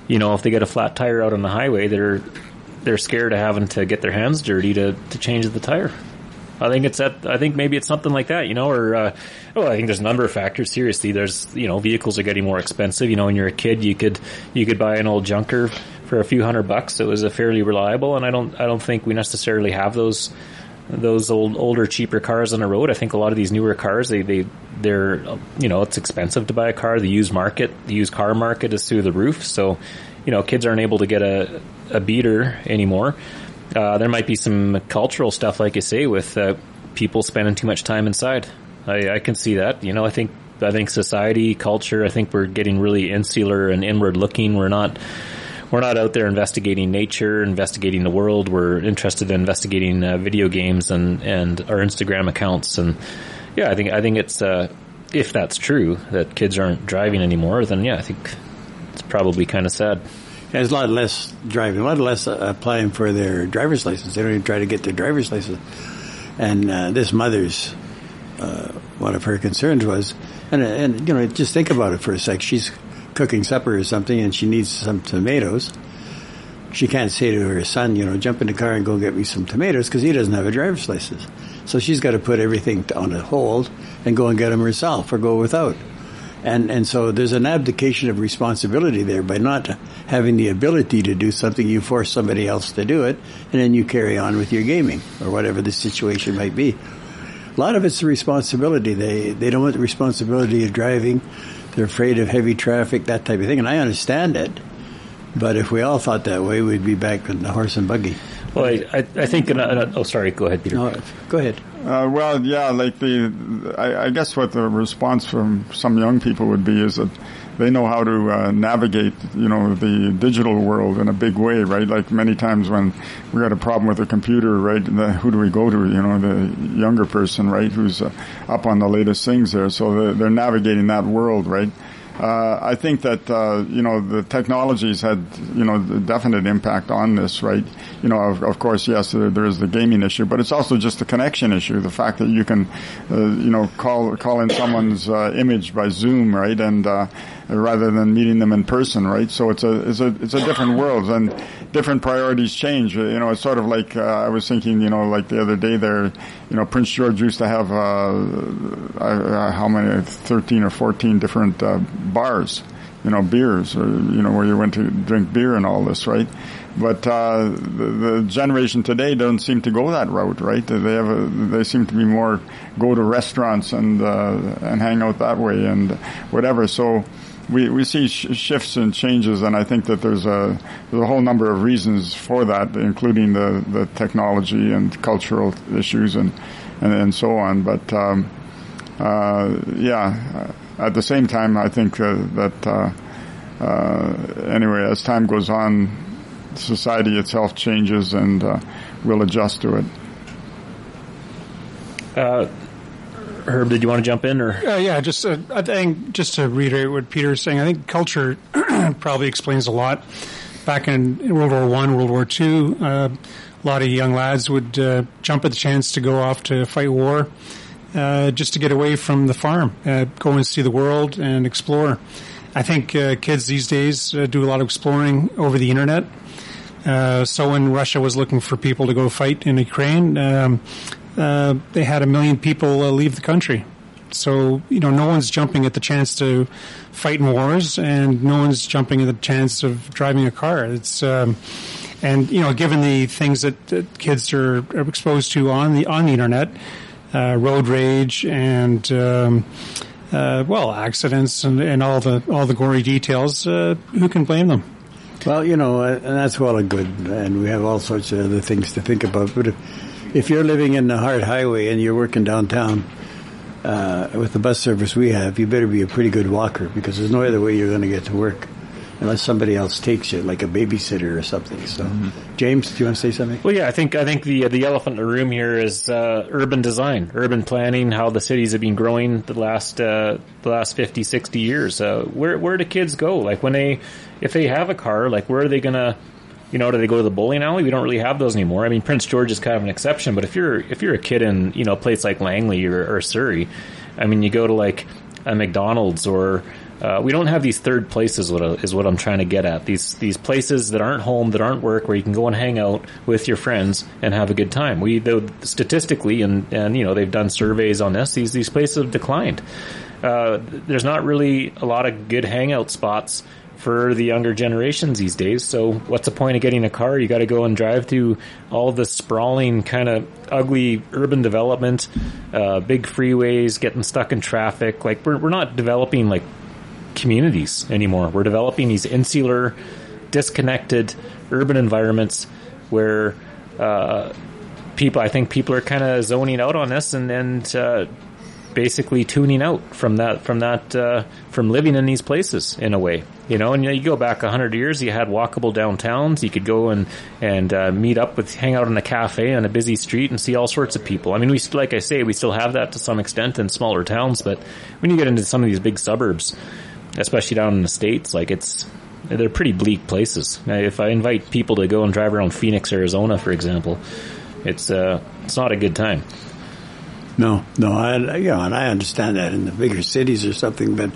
you know, if they get a flat tire out on the highway, they're they're scared of having to get their hands dirty to, to change the tire. I think it's that. I think maybe it's something like that, you know. Or uh, well, I think there's a number of factors. Seriously, there's you know vehicles are getting more expensive. You know, when you're a kid, you could you could buy an old junker for a few hundred bucks. It was a fairly reliable, and I don't I don't think we necessarily have those those old older cheaper cars on the road. I think a lot of these newer cars they they they're you know it's expensive to buy a car. The used market, the used car market is through the roof. So you know kids aren't able to get a a beater anymore. Uh, there might be some cultural stuff, like you say, with uh, people spending too much time inside. I, I can see that. You know, I think I think society, culture. I think we're getting really insular and inward looking. We're not we're not out there investigating nature, investigating the world. We're interested in investigating uh, video games and and our Instagram accounts. And yeah, I think I think it's uh, if that's true that kids aren't driving anymore, then yeah, I think it's probably kind of sad. There's a lot less driving, a lot less uh, applying for their driver's license. They don't even try to get their driver's license. And uh, this mother's uh, one of her concerns was, and and you know, just think about it for a sec. She's cooking supper or something, and she needs some tomatoes. She can't say to her son, you know, jump in the car and go get me some tomatoes because he doesn't have a driver's license. So she's got to put everything on a hold and go and get them herself or go without. And and so there's an abdication of responsibility there by not having the ability to do something. You force somebody else to do it, and then you carry on with your gaming or whatever the situation might be. A lot of it's the responsibility. They they don't want the responsibility of driving. They're afraid of heavy traffic, that type of thing, and I understand it. But if we all thought that way, we'd be back in the horse and buggy. Well, I, I, I think. In a, in a, oh, sorry. Go ahead, Peter. No, go ahead. Uh, well, yeah, like the, I, I, guess what the response from some young people would be is that they know how to uh, navigate, you know, the digital world in a big way, right? Like many times when we had a problem with a computer, right? The, who do we go to? You know, the younger person, right? Who's uh, up on the latest things there. So they're, they're navigating that world, right? Uh, I think that uh, you know the technologies had you know the definite impact on this, right? You know, of, of course, yes, there, there is the gaming issue, but it's also just the connection issue. The fact that you can, uh, you know, call call in someone's uh, image by Zoom, right, and uh, rather than meeting them in person, right? So it's a it's a it's a different world, and different priorities change. You know, it's sort of like uh, I was thinking, you know, like the other day there, you know, Prince George used to have uh, how many, thirteen or fourteen different uh, bars, you know, beers, or you know, where you went to drink beer and all this, right? But uh, the, the, generation today doesn't seem to go that route, right? They have a, they seem to be more go to restaurants and uh, and hang out that way and whatever. So we, we see sh- shifts and changes, and I think that there's a there's a whole number of reasons for that, including the, the technology and cultural issues and and, and so on. But um, uh, yeah, at the same time, I think uh, that uh, uh anyway, as time goes on, society itself changes, and uh, we'll adjust to it. Uh, Herb, did you want to jump in or? Uh, yeah, just uh, I think just to reiterate what Peter's saying, I think culture [CLEARS THROAT] probably explains a lot. Back in World War One, World War Two, uh, a lot of young lads would uh, jump at the chance to go off to fight war, uh, just to get away from the farm, uh, go and see the world and explore. I think kids these days do a lot of exploring over the internet. so when Russia was looking for people to go fight in Ukraine, um, uh, they had a million people uh, leave the country. So, you know, no one's jumping at the chance to fight in wars and no one's jumping at the chance of driving a car. It's, um, and, you know, given the things that, that kids are, are, exposed to on the, on the internet, uh, road rage and, um, uh, well, accidents and, and all the, all the gory details, uh, who can blame them? Well, you know, and that's well and good, and we have all sorts of other things to think about. But if, if you're living in the Hart Highway and you're working downtown uh, with the bus service we have, you better be a pretty good walker because there's no other way you're going to get to work unless somebody else takes you, like a babysitter or something. So, mm-hmm. James, do you want to say something? Well, yeah, I think I think the the elephant in the room here is uh, urban design, urban planning, how the cities have been growing the last uh, the last 50, 60 years. Uh, where where do kids go? Like when they if they have a car, like where are they going to you know, do they go to the bowling alley? We don't really have those anymore. I mean, Prince George is kind of an exception, but if you're if you're a kid in you know a place like Langley or, or Surrey, I mean, you go to like a McDonald's or uh, we don't have these third places. What is what I'm trying to get at. These these places that aren't home, that aren't work, where you can go and hang out with your friends and have a good time. We though statistically, and and you know they've done surveys on this. These these places have declined. Uh, there's not really a lot of good hangout spots for the younger generations these days. So what's the point of getting a car? You got to go and drive through all the sprawling kind of ugly urban development, uh, big freeways, getting stuck in traffic. Like we're, we're not developing like communities anymore. We're developing these insular, disconnected urban environments where, uh, people, I think people are kind of zoning out on this and, and, uh, basically tuning out from that from that uh, from living in these places in a way you know? And you, know, you go back 100 years you had walkable downtowns you could go and and uh, meet up with hang out in a cafe on a busy street and see all sorts of people. I mean we like i say we still have that to some extent in smaller towns but when you get into some of these big suburbs especially down in the states like it's they're pretty bleak places. If i invite people to go and drive around phoenix arizona for example it's uh it's not a good time no, no, I, you know, and I understand that in the bigger cities or something, but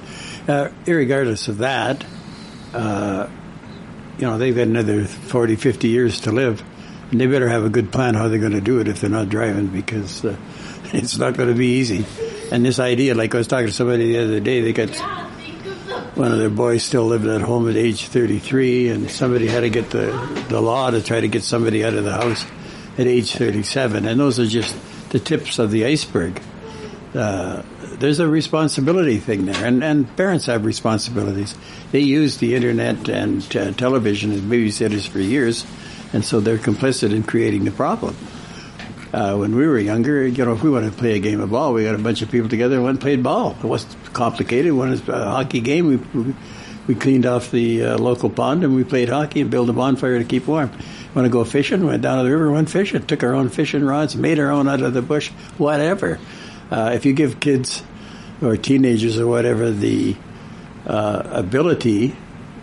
uh, regardless of that, uh, you know, they've got another 40, 50 years to live, and they better have a good plan how they're going to do it if they're not driving because uh, [LAUGHS] it's not going to be easy. And this idea, like I was talking to somebody the other day, they got one of their boys still living at home at age 33, and somebody had to get the, the law to try to get somebody out of the house at age 37, and those are just the tips of the iceberg. Uh, there's a responsibility thing there, and, and parents have responsibilities. They use the internet and uh, television as babysitters for years, and so they're complicit in creating the problem. Uh, when we were younger, you know, if we wanted to play a game of ball, we got a bunch of people together and and played ball. It wasn't complicated. When it's a hockey game, we we, we cleaned off the uh, local pond and we played hockey and built a bonfire to keep warm. Want to go fishing? Went down to the river, went fishing, took our own fishing rods, made our own out of the bush, whatever. Uh, if you give kids or teenagers or whatever the uh, ability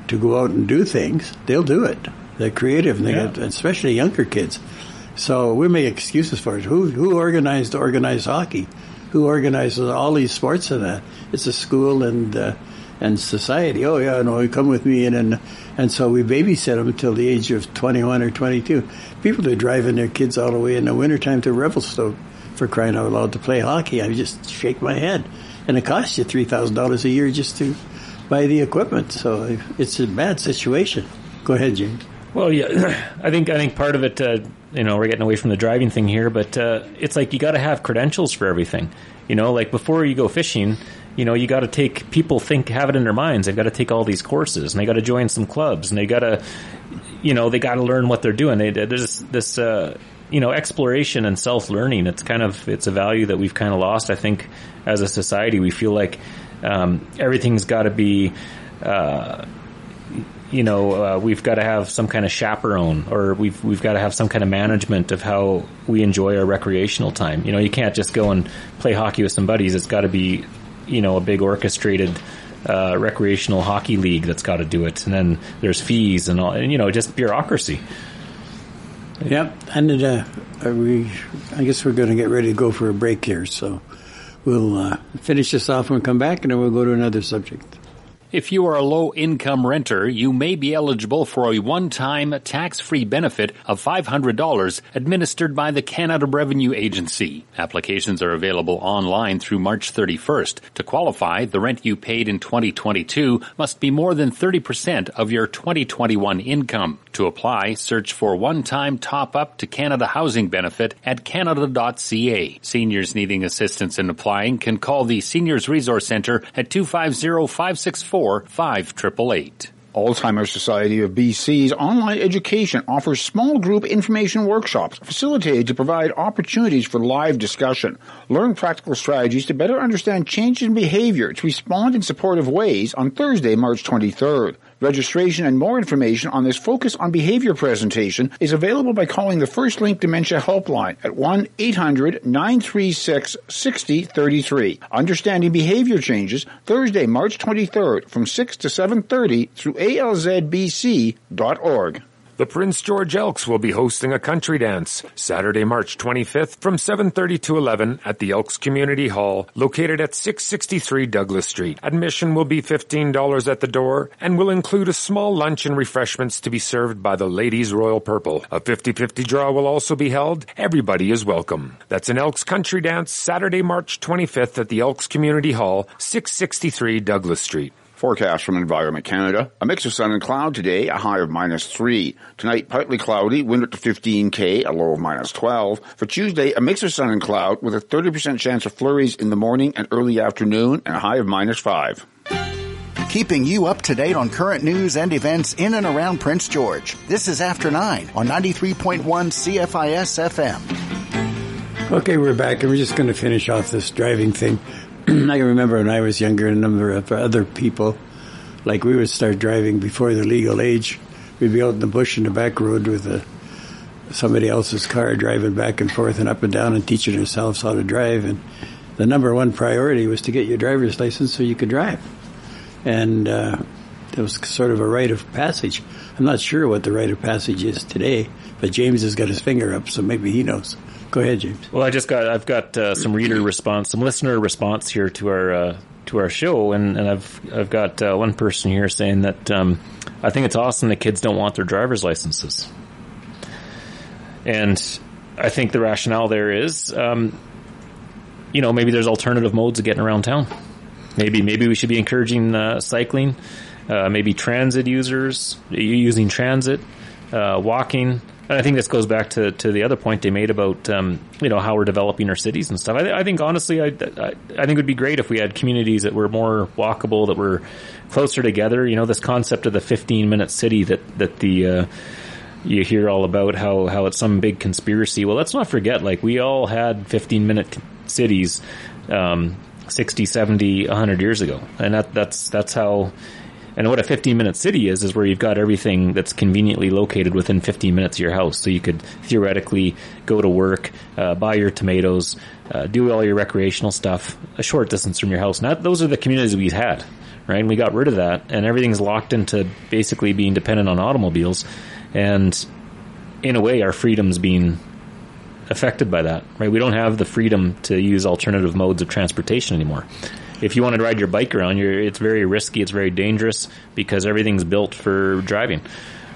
to go out and do things, they'll do it. They're creative, and they Yeah. get, especially younger kids. So we make excuses for it. Who who organized organized hockey? Who organizes all these sports and that? It's a school and uh, and society. Oh yeah, no, you come with me and and and so we babysit them until the age of twenty one or twenty two. People are driving their kids all the way in the wintertime to Revelstoke for crying out loud to play hockey. I just shake my head, and it costs you three thousand dollars a year just to buy the equipment. So it's a bad situation. Go ahead, James. Well, yeah, [CLEARS THROAT] I think I think part of it, uh, you know, we're getting away from the driving thing here, but uh, it's like you got to have credentials for everything. You know, like before you go fishing, you know, you got to take people think have it in their minds. They've got to take all these courses, and they got to join some clubs, and they got to, you know, they got to learn what they're doing. They, there's this, uh, you know, exploration and self learning. It's kind of it's a value that we've kind of lost. I think as a society, we feel like um, everything's got to be. Uh, you know, uh, we've got to have some kind of chaperone, or we've we've got to have some kind of management of how we enjoy our recreational time. You know, you can't just go and play hockey with some buddies. It's got to be, you know, a big orchestrated uh, recreational hockey league that's got to do it, and then there's fees and all, and you know, just bureaucracy. Yep, and uh, we, I guess we're going to get ready to go for a break here, so we'll uh, finish this off we come back, and then we'll go to another subject. If you are a low income renter, you may be eligible for a one time tax free benefit of $500 administered by the Canada Revenue Agency. Applications are available online through March 31st. To qualify, the rent you paid in 2022 must be more than 30% of your 2021 income. To apply, search for one time top up to Canada Housing Benefit at canada.ca. Seniors needing assistance in applying can call the Seniors Resource Center at 250 564 5888. Alzheimer's Society of BC's online education offers small group information workshops facilitated to provide opportunities for live discussion. Learn practical strategies to better understand changes in behavior to respond in supportive ways on Thursday, March 23rd. Registration and more information on this Focus on Behavior presentation is available by calling the First Link Dementia Helpline at 1-800-936-6033. Understanding Behavior Changes, Thursday, March 23rd from 6 to 7.30 through alzbc.org. The Prince George Elks will be hosting a country dance Saturday, March 25th from 7:30 to 11 at the Elks Community Hall located at 663 Douglas Street. Admission will be $15 at the door and will include a small lunch and refreshments to be served by the Ladies Royal Purple. A 50-50 draw will also be held. Everybody is welcome. That's an Elks country dance Saturday, March 25th at the Elks Community Hall, 663 Douglas Street. Forecast from Environment Canada. A mix of sun and cloud today, a high of minus 3. Tonight, partly cloudy, wind up to 15k, a low of minus 12. For Tuesday, a mix of sun and cloud with a 30% chance of flurries in the morning and early afternoon and a high of minus 5. Keeping you up to date on current news and events in and around Prince George. This is After 9 on 93.1 CFIS FM. Okay, we're back, and we're just going to finish off this driving thing. [CLEARS THROAT] I can remember when I was younger, a number of other people, like we would start driving before the legal age. We'd be out in the bush in the back road with a, somebody else's car driving back and forth and up and down and teaching ourselves how to drive. And the number one priority was to get your driver's license so you could drive. And uh, it was sort of a rite of passage. I'm not sure what the rite of passage is today, but James has got his finger up, so maybe he knows. Go ahead, James. Well, I just got I've got uh, some reader response, some listener response here to our uh, to our show, and, and I've I've got uh, one person here saying that um, I think it's awesome that kids don't want their driver's licenses, and I think the rationale there is, um, you know, maybe there's alternative modes of getting around town. Maybe maybe we should be encouraging uh, cycling, uh, maybe transit users using transit, uh, walking. And I think this goes back to, to the other point they made about um, you know how we're developing our cities and stuff. I, I think honestly, I, I, I think it would be great if we had communities that were more walkable, that were closer together. You know, this concept of the 15 minute city that that the uh, you hear all about how, how it's some big conspiracy. Well, let's not forget, like, we all had 15 minute cities, um, 60, 70, 100 years ago. And that, that's, that's how, and what a 15 minute city is, is where you've got everything that's conveniently located within 15 minutes of your house. So you could theoretically go to work, uh, buy your tomatoes, uh, do all your recreational stuff a short distance from your house. Now, those are the communities we had, right? And we got rid of that, and everything's locked into basically being dependent on automobiles. And in a way, our freedom's being affected by that, right? We don't have the freedom to use alternative modes of transportation anymore. If you want to ride your bike around, it's very risky, it's very dangerous because everything's built for driving.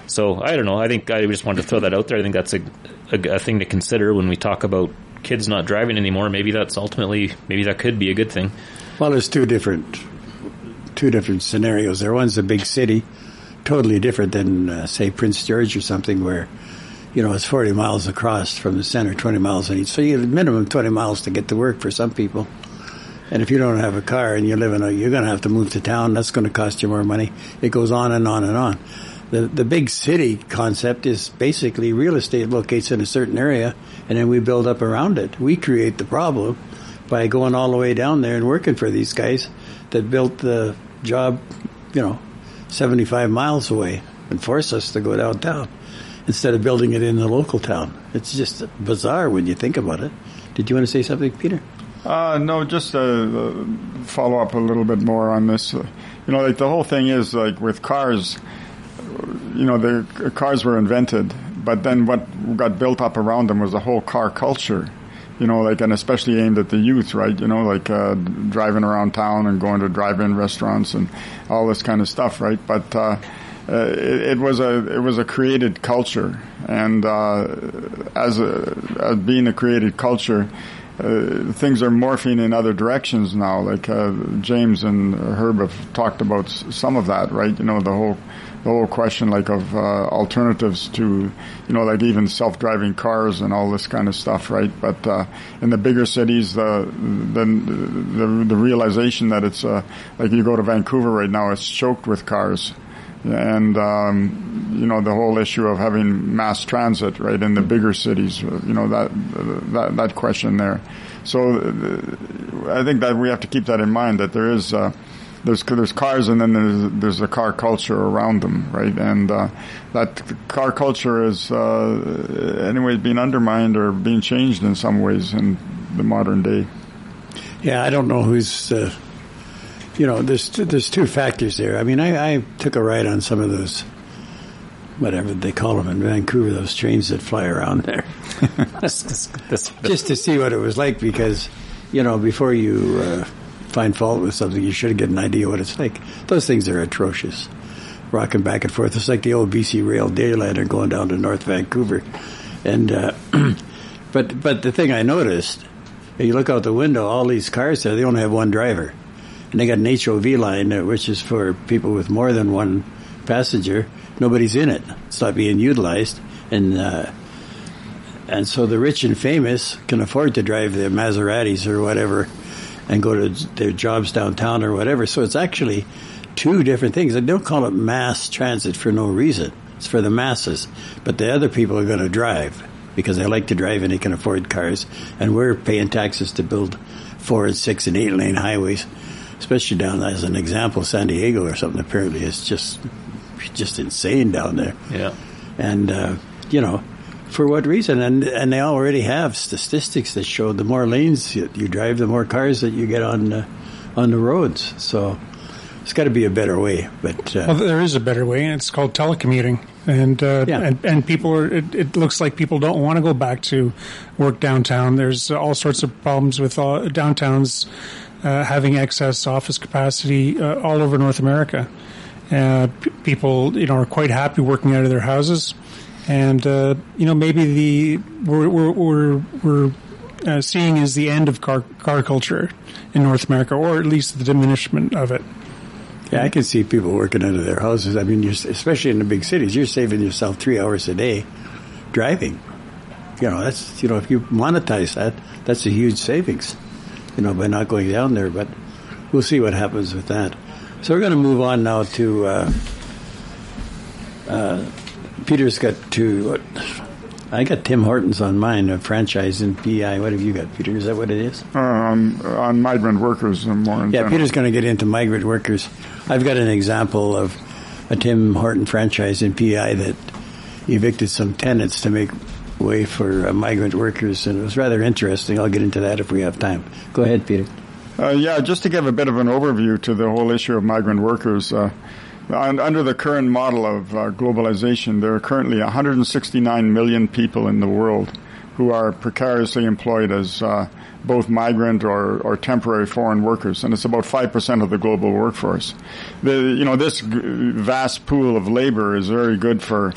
So I don't know. I think I just wanted to throw that out there. I think that's a, a, a thing to consider when we talk about kids not driving anymore. Maybe that's ultimately maybe that could be a good thing. Well, there's two different two different scenarios. There one's a big city, totally different than uh, say Prince George or something where you know it's 40 miles across from the center, 20 miles each. So you have a minimum 20 miles to get to work for some people. And if you don't have a car and you live in a, you're going to have to move to town. That's going to cost you more money. It goes on and on and on. The the big city concept is basically real estate locates in a certain area, and then we build up around it. We create the problem by going all the way down there and working for these guys that built the job, you know, 75 miles away and force us to go downtown instead of building it in the local town. It's just bizarre when you think about it. Did you want to say something, Peter? Uh, no, just to uh, follow up a little bit more on this. Uh, you know, like the whole thing is like with cars, you know, the cars were invented, but then what got built up around them was a whole car culture. You know, like, and especially aimed at the youth, right? You know, like uh, driving around town and going to drive-in restaurants and all this kind of stuff, right? But uh, uh, it, it, was a it was a created culture, and uh, as a as being a created culture, uh, things are morphing in other directions now. Like uh, James and Herb have talked about some of that, right? You know, the whole the whole question like of uh, alternatives to, you know, like even self-driving cars and all this kind of stuff, right? But uh, in the bigger cities, the the the, the realization that it's uh, like you go to Vancouver right now, it's choked with cars and um, you know the whole issue of having mass transit right in the bigger cities you know that that, that question there. So I think that we have to keep that in mind that there is uh, there's there's cars and then there's there's a car culture around them right? And uh, that car culture is uh, anyway being undermined or being changed in some ways in the modern day. Yeah I don't know who's uh, you know, there's there's two factors there. I mean, I, I took a ride on some of those, whatever they call them in Vancouver, those trains that fly around there, [LAUGHS] [LAUGHS] just to see what it was like. Because, you know, before you uh, find fault with something, you should get an idea what it's like. Those things are atrocious, rocking back and forth. It's like the old BC Rail Dayliner going down to North Vancouver, and uh, [CLEARS THROAT] but but the thing I noticed, you look out the window, all these cars there, they only have one driver and they got an HOV line, uh, which is for people with more than one passenger. Nobody's in it. It's not being utilized, and uh, and so the rich and famous can afford to drive their Maseratis or whatever, and go to their jobs downtown or whatever. So it's actually two different things. They don't call it mass transit for no reason. It's for the masses, but the other people are going to drive because they like to drive and they can afford cars, and we're paying taxes to build four and six and eight lane highways especially down as an example, San Diego or something. Apparently, it's just just insane down there. Yeah, and uh, you know, for what reason? And and they already have statistics that show the more lanes you, you drive, the more cars that you get on uh, on the roads. So it's got to be a better way. But uh, well, there is a better way, and it's called telecommuting. And uh, yeah. and, and people are. It, it, looks like people don't want to go back to work downtown. There's all sorts of problems with all, downtowns uh, having excess office capacity uh, all over North America. Uh, p- people, you know, are quite happy working out of their houses, and uh, you know maybe the we're we're we're, uh, seeing is the end of car car culture in North America, or at least the diminishment of it. Yeah, I can see people working out of their houses. I mean, especially in the big cities, you're saving yourself three hours a day driving. You know, that's you know, if you monetize that, that's a huge savings you know, by not going down there. But we'll see what happens with that. So we're going to move on now to uh, uh, Peter's got two. What, I got Tim Hortons on mine, a franchise in PEI. What have you got, Peter? Is that what it is? Uh, on, on migrant workers and more. In Yeah. Peter's going to get into migrant workers. I've got an example of a Tim Horton franchise in PEI that evicted some tenants to make way for uh, migrant workers, and it was rather interesting. I'll get into that if we have time. Go ahead, Peter. Uh, yeah, just to give a bit of an overview to the whole issue of migrant workers. Uh, un- under the current model of uh, globalization, there are currently 169 million people in the world who are precariously employed as uh, both migrant or, or temporary foreign workers, and it's about 5% of the global workforce. The, you know, this vast pool of labor is very good for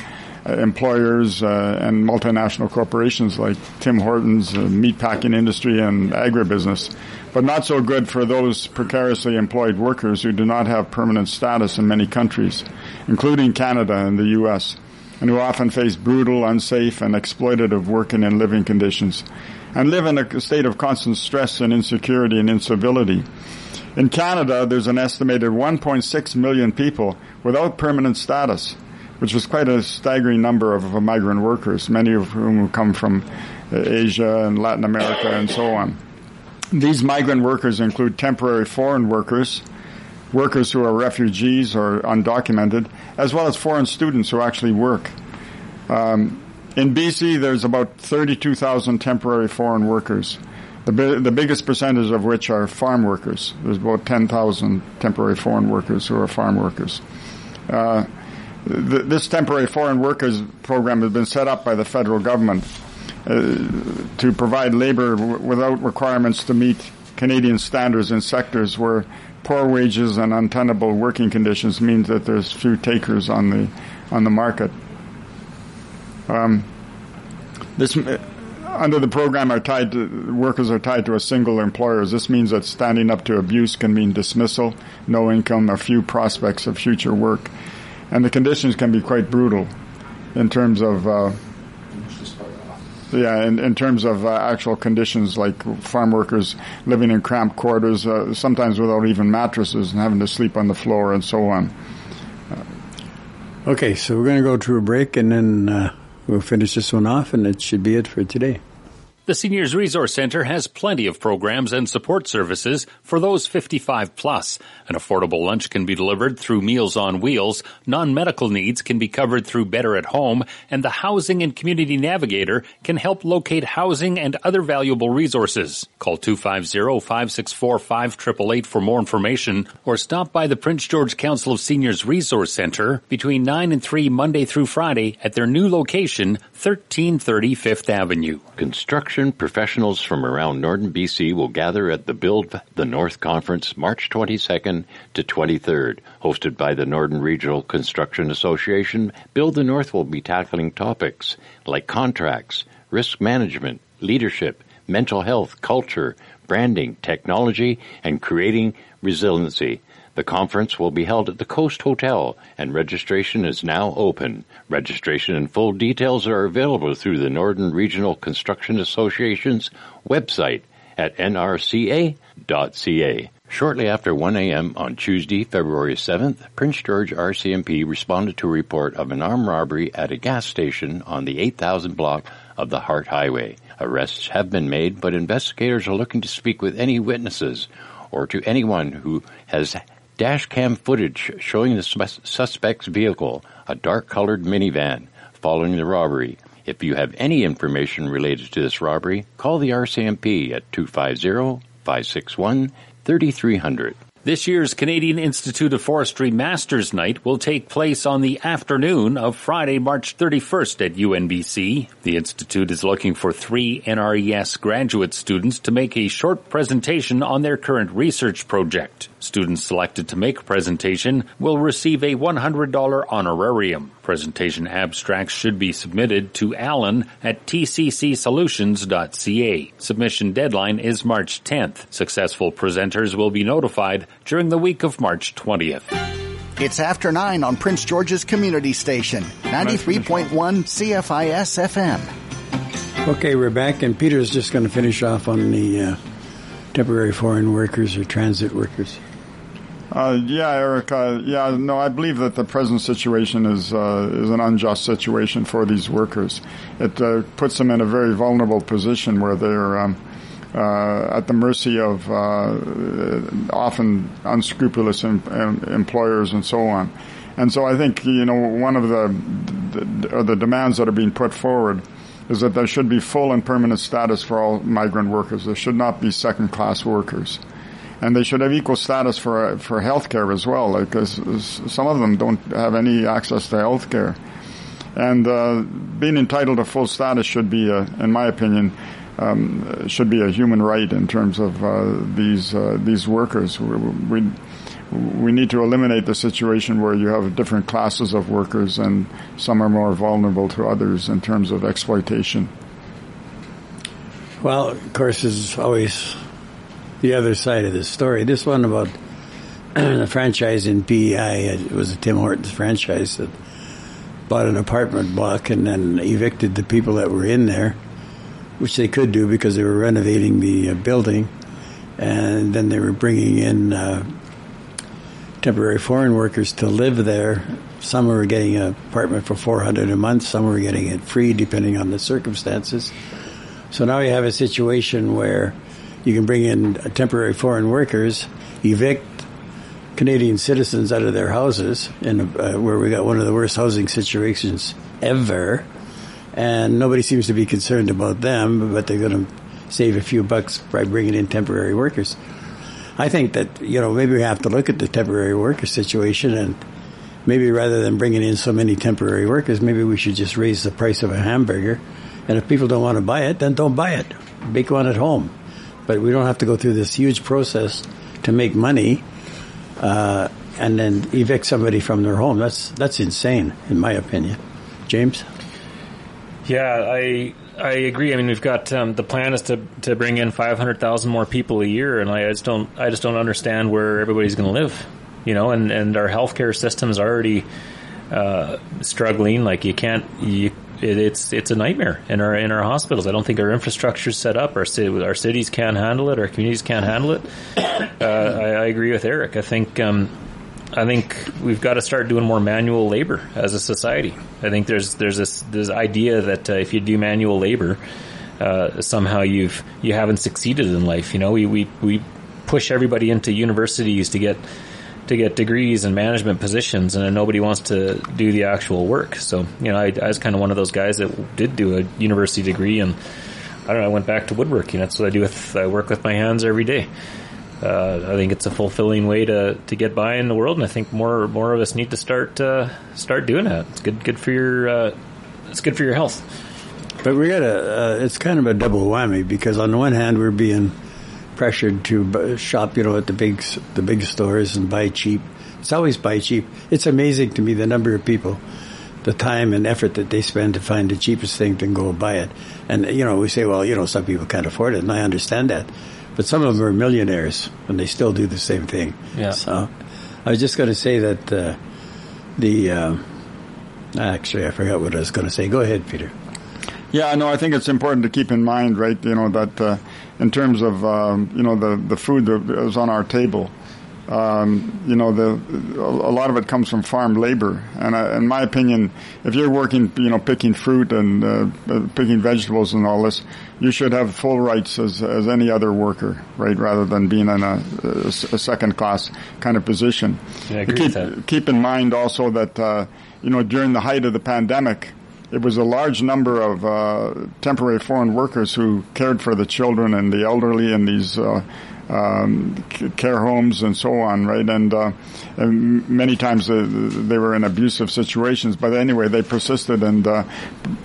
employers uh, and multinational corporations like Tim Hortons, uh, meatpacking industry, and agribusiness, but not so good for those precariously employed workers who do not have permanent status in many countries, including Canada and the U.S., and who often face brutal, unsafe, and exploitative working and living conditions, and live in a state of constant stress and insecurity and incivility. In Canada, there's an estimated 1.6 million people without permanent status which was quite a staggering number of, migrant workers, many of whom come from uh, Asia and Latin America and so on. These migrant workers include temporary foreign workers, workers who are refugees or undocumented, as well as foreign students who actually work. Um, in BC, there's about 32,000 temporary foreign workers, the, bi- the biggest percentage of which are farm workers. There's about 10,000 temporary foreign workers who are farm workers. Uh, th- this temporary foreign workers program has been set up by the federal government uh, to provide labor w- without requirements to meet Canadian standards in sectors where poor wages and untenable working conditions means that there's few takers on the on the market. Um, this uh, under the program are tied to, workers are tied to a single employer. This means that standing up to abuse can mean dismissal, no income, or few prospects of future work, and the conditions can be quite brutal in terms of. Uh, yeah, in, in terms of uh, actual conditions like farm workers living in cramped quarters, uh, sometimes without even mattresses and having to sleep on the floor and so on. Okay, so we're going to go to a break and then uh, we'll finish this one off, and it should be it for today. The Seniors Resource Center has plenty of programs and support services for those 55 plus. An affordable lunch can be delivered through Meals on Wheels, non-medical needs can be covered through Better at Home, and the Housing and Community Navigator can help locate housing and other valuable resources. Call 250-564-5888 for more information or stop by the Prince George Council of Seniors Resource Center between 9 and 3 Monday through Friday at their new location, 1330 Fifth Avenue. Construction professionals from around Northern BC will gather at the Build the North Conference March 22nd to 23rd. Hosted by the Northern Regional Construction Association, Build the North will be tackling topics like contracts, risk management, leadership, mental health, culture, branding, technology, and creating resiliency. The conference will be held at the Coast Hotel and registration is now open. Registration and full details are available through the Northern Regional Construction Association's website at nrca.ca. Shortly after 1 a.m. on Tuesday, February 7th, Prince George RCMP responded to a report of an armed robbery at a gas station on the 8000 block of the Hart Highway. Arrests have been made, but investigators are looking to speak with any witnesses or to anyone who has dash cam footage showing the sus- suspect's vehicle, a dark colored minivan, following the robbery. If you have any information related to this robbery, call the RCMP at 250 561 3300. This year's Canadian Institute of Forestry Masters Night will take place on the afternoon of Friday, March 31st at UNBC. The Institute is looking for three NRES graduate students to make a short presentation on their current research project. Students selected to make a presentation will receive a $100 honorarium. Presentation abstracts should be submitted to Alan at tccsolutions.ca. Submission deadline is March 10th. Successful presenters will be notified during the week of March 20th. It's after 9 on Prince George's Community Station, 93.1 CFIS FM. Okay, we're back, and Peter's just going to finish off on the uh, temporary foreign workers or transit workers. Uh, yeah, Eric. Uh, yeah, no, I believe that the present situation is uh, is an unjust situation for these workers. It uh, puts them in a very vulnerable position where they're um, uh, at the mercy of uh, often unscrupulous em- em- employers and so on. And so, I think you know one of the the, the demands that are being put forward is that there should be full and permanent status for all migrant workers. There should not be second class workers and they should have equal status for for healthcare as well, because some of them don't have any access to healthcare. And uh, being entitled to full status should be, a, in my opinion, um, should be a human right in terms of uh, these uh, these workers. We, we, we need to eliminate the situation where you have different classes of workers and some are more vulnerable to others in terms of exploitation. Well, of course, there's always the other side of the story. This one about [CLEARS THROAT] the franchise in PEI, it was a Tim Hortons franchise that bought an apartment block and then evicted the people that were in there, which they could do because they were renovating the uh, building, and then they were bringing in uh, temporary foreign workers to live there. Some were getting an apartment for four hundred a month. Some were getting it free, depending on the circumstances. So now you have a situation where you can bring in temporary foreign workers, evict Canadian citizens out of their houses, in uh, where we got one of the worst housing situations ever, and nobody seems to be concerned about them, but they're going to save a few bucks by bringing in temporary workers. I think that you know maybe we have to look at the temporary worker situation and maybe rather than bringing in so many temporary workers, maybe we should just raise the price of a hamburger. And if people don't want to buy it, then don't buy it. Make one at home but we don't have to go through this huge process to make money uh, and then evict somebody from their home. That's that's insane, in my opinion. James. Yeah, I I agree. I mean, we've got um, the plan is to to bring in five hundred thousand more people a year, and I just don't I just don't understand where everybody's going to live. You know, and and our healthcare system is already uh, struggling. Like you can't you it, it's it's a nightmare in our in our hospitals. I don't think our infrastructure is set up. Our our cities can't handle it. Our communities can't handle it. [COUGHS] Uh, I, I, agree with Eric. I think um, I think we've got to start doing more manual labor as a society. I think there's there's this this idea that uh, if you do manual labor, uh, somehow you've you haven't succeeded in life. You know, we we we push everybody into universities to get to get degrees and management positions, and nobody wants to do the actual work. So, you know, I, I was kind of one of those guys that did do a university degree, and I don't know, I went back to woodworking. That's what I do with, I work with my hands every day. Uh, I think it's a fulfilling way to, to get by in the world, and I think more more of us need to start uh, start doing that. It's good good for your uh, it's good for your health. But we got a uh, it's kind of a double whammy because on the one hand we're being pressured to shop, you know, at the big the big stores and buy cheap. It's always buy cheap. It's amazing to me the number of people, the time and effort that they spend to find the cheapest thing to go buy it. And you know, we say, well, you know, some people can't afford it, and I understand that. But some of them are millionaires, and they still do the same thing. Yeah. So, I was just going to say that uh, the uh, actually, I forgot what I was going to say. Go ahead, Peter. Yeah, no, I think it's important to keep in mind, right? You know that uh, in terms of um, you know the the food that is on our table. Um, you know, the a lot of it comes from farm labor, and uh, in my opinion, if you're working, you know, picking fruit and uh, uh picking vegetables and all this, you should have full rights as as any other worker, right? Rather than being in a, a, a second class kind of position. Yeah, I agree keep, with that. keep in mind also that uh, you know during the height of the pandemic, it was a large number of uh, temporary foreign workers who cared for the children and the elderly in these uh, um, care homes and so on, right? And, uh, and many times uh, they were in abusive situations, but anyway, they persisted and uh,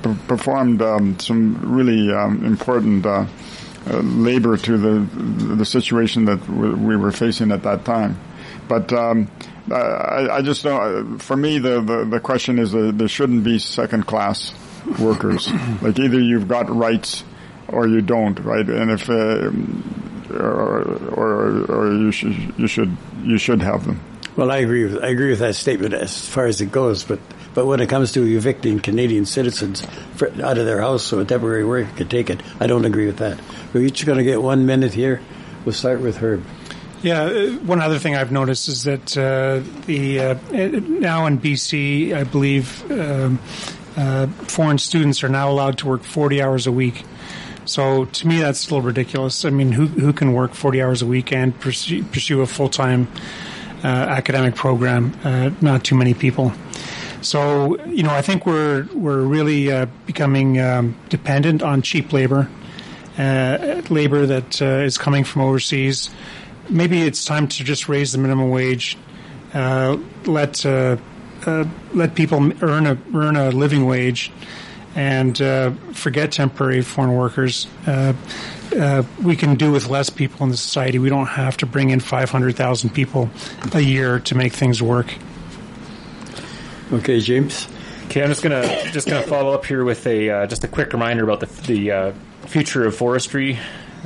p- performed um, some really um, important uh, labor to the the situation that we were facing at that time. But I, I, just don't. For me, the, the, the question is that there shouldn't be second class workers. [CLEARS THROAT] like either you've got rights or you don't, right? And if uh, or, or, or you should you should you should have them. Well, I agree with I agree with that statement as far as it goes, but but when it comes to evicting Canadian citizens for, out of their house so a temporary worker can take it, I don't agree with that. We're each going to get one minute here. We'll start with Herb. Yeah, uh, one other thing I've noticed is that uh, the uh, now in BC, I believe um, uh, foreign students are now allowed to work 40 hours a week. So to me, that's a little ridiculous. I mean, who who can work 40 hours a week and pursue, pursue a full time uh, academic program? Uh, not too many people. So you know, I think we're we're really uh, becoming um, dependent on cheap labor, uh, labor that uh, is coming from overseas. Maybe it's time to just raise the minimum wage. Uh, let let people earn a earn a living wage and uh, forget temporary foreign workers. Uh, uh, we can do with less people in the society. We don't have to bring in 500,000 people a year to make things work. Okay, James. Okay, I'm just gonna just gonna follow up here with a uh, just a quick reminder about the the uh, future of forestry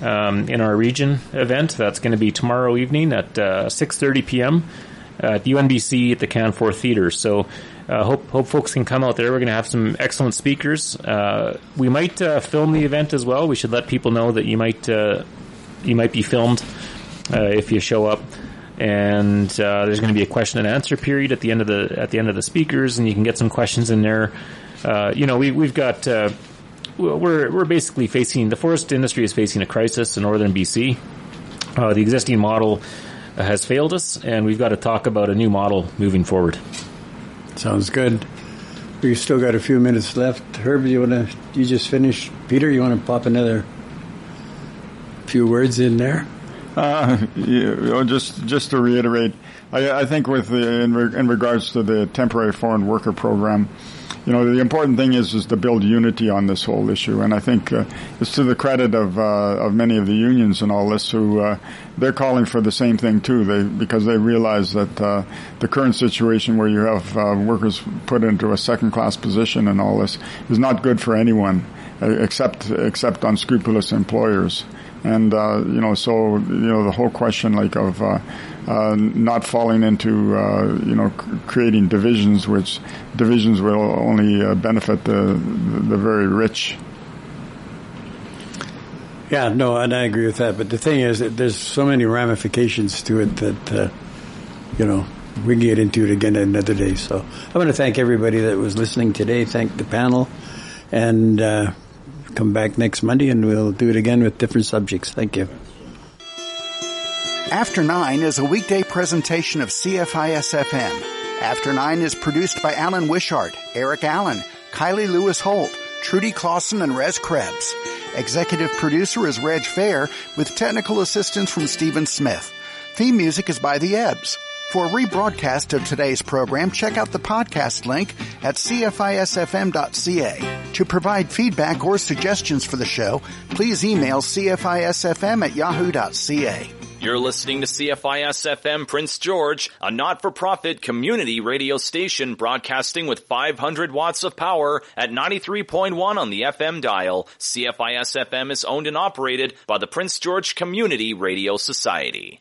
um, in our region event. That's going to be tomorrow evening at 6:30 uh, p.m. at the UNBC at the Canfor Theater. So uh, hope hope folks can come out there. We're going to have some excellent speakers. Uh, we might uh, film the event as well. We should let people know that you might uh, you might be filmed uh, if you show up. And uh, there's going to be a question and answer period at the end of the at the end of the speakers, and you can get some questions in there. you know, we we've got we're we're basically facing the forest industry is facing a crisis in northern BC. the existing model has failed us, and we've got to talk about a new model moving forward. Sounds good. We've still got a few minutes left. Herb, you want to? You just finished. Peter, you want to pop another few words in there? Uh, yeah, just just to reiterate, I, I think with the, in, re, in regards to the temporary foreign worker program, you know, the important thing is is to build unity on this whole issue, and I think uh, it's to the credit of uh, of many of the unions and all this who uh, they're calling for the same thing too. They because they realize that uh, the current situation where you have uh, workers put into a second class position and all this is not good for anyone uh, except except unscrupulous employers. And you know, so you know, the whole question like of uh, not falling into uh, you know creating divisions, which divisions will only uh, benefit the the very rich. Yeah, no, and I agree with that. But the thing is, that there's so many ramifications to it that uh, you know we can get into it again another day. So I want to thank everybody that was listening today. Thank the panel, and uh, come back next Monday, and we'll do it again with different subjects. Thank you. After Nine is a weekday presentation of CFIS FM. After Nine is produced by Alan Wishart, Eric Allen, Kylie Lewis Holt, Trudy Clausen, and Rez Krebs. Executive producer is Reg Fair with technical assistance from Stephen Smith. Theme music is by The Ebbs. For a rebroadcast of today's program, check out the podcast link at cfisfm.ca. To provide feedback or suggestions for the show, please email cfisfm at yahoo.ca. You're listening to CFIS FM Prince George, a not-for-profit community radio station broadcasting with 500 watts of power at 93.1 on the FM dial. CFIS FM is owned and operated by the Prince George Community Radio Society.